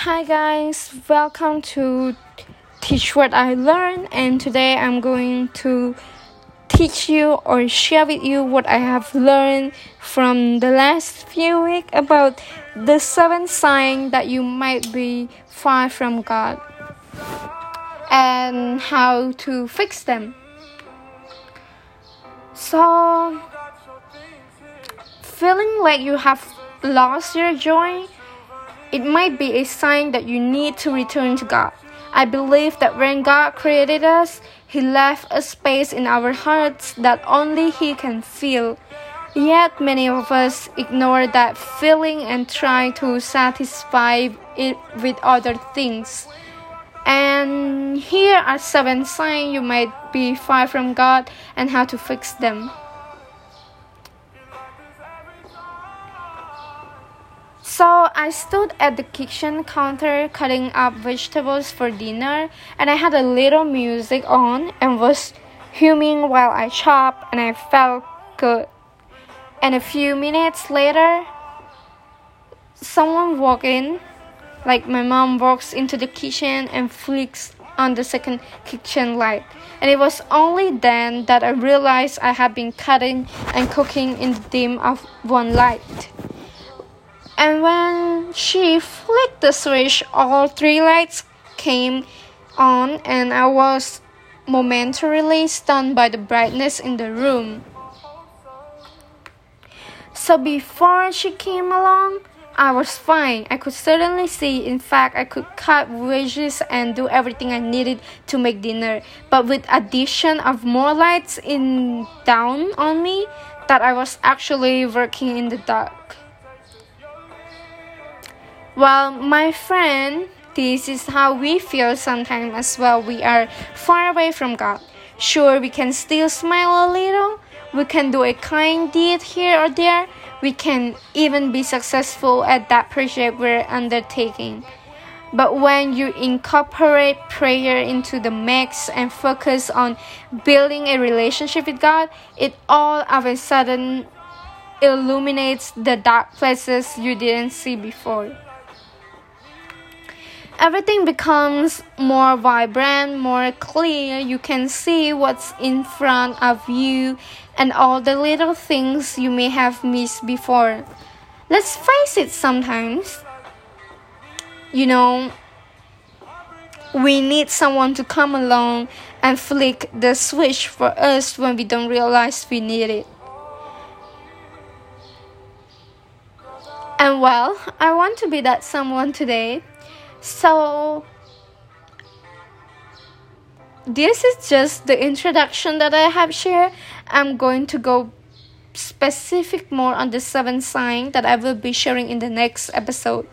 Hi guys, welcome to Teach What I Learned, and today I'm going to teach you or share with you what I have learned from the last few weeks about the seven signs that you might be far from God and how to fix them. So, feeling like you have lost your joy it might be a sign that you need to return to God. I believe that when God created us, He left a space in our hearts that only He can fill. Yet many of us ignore that feeling and try to satisfy it with other things. And here are seven signs you might be far from God and how to fix them. I stood at the kitchen counter cutting up vegetables for dinner, and I had a little music on and was humming while I chopped, and I felt good. And a few minutes later, someone walked in, like my mom walks into the kitchen and flicks on the second kitchen light. And it was only then that I realized I had been cutting and cooking in the dim of one light. And when she flicked the switch, all three lights came on, and I was momentarily stunned by the brightness in the room. So before she came along, I was fine. I could certainly see. In fact, I could cut veggies and do everything I needed to make dinner. But with addition of more lights in down on me, that I was actually working in the dark. Well, my friend, this is how we feel sometimes as well. We are far away from God. Sure, we can still smile a little. We can do a kind deed here or there. We can even be successful at that project we're undertaking. But when you incorporate prayer into the mix and focus on building a relationship with God, it all of a sudden illuminates the dark places you didn't see before everything becomes more vibrant, more clear. You can see what's in front of you and all the little things you may have missed before. Let's face it, sometimes, you know, we need someone to come along and flick the switch for us when we don't realize we need it. And well, I want to be that someone today. So, this is just the introduction that I have shared. I'm going to go specific more on the seven sign that I will be sharing in the next episode.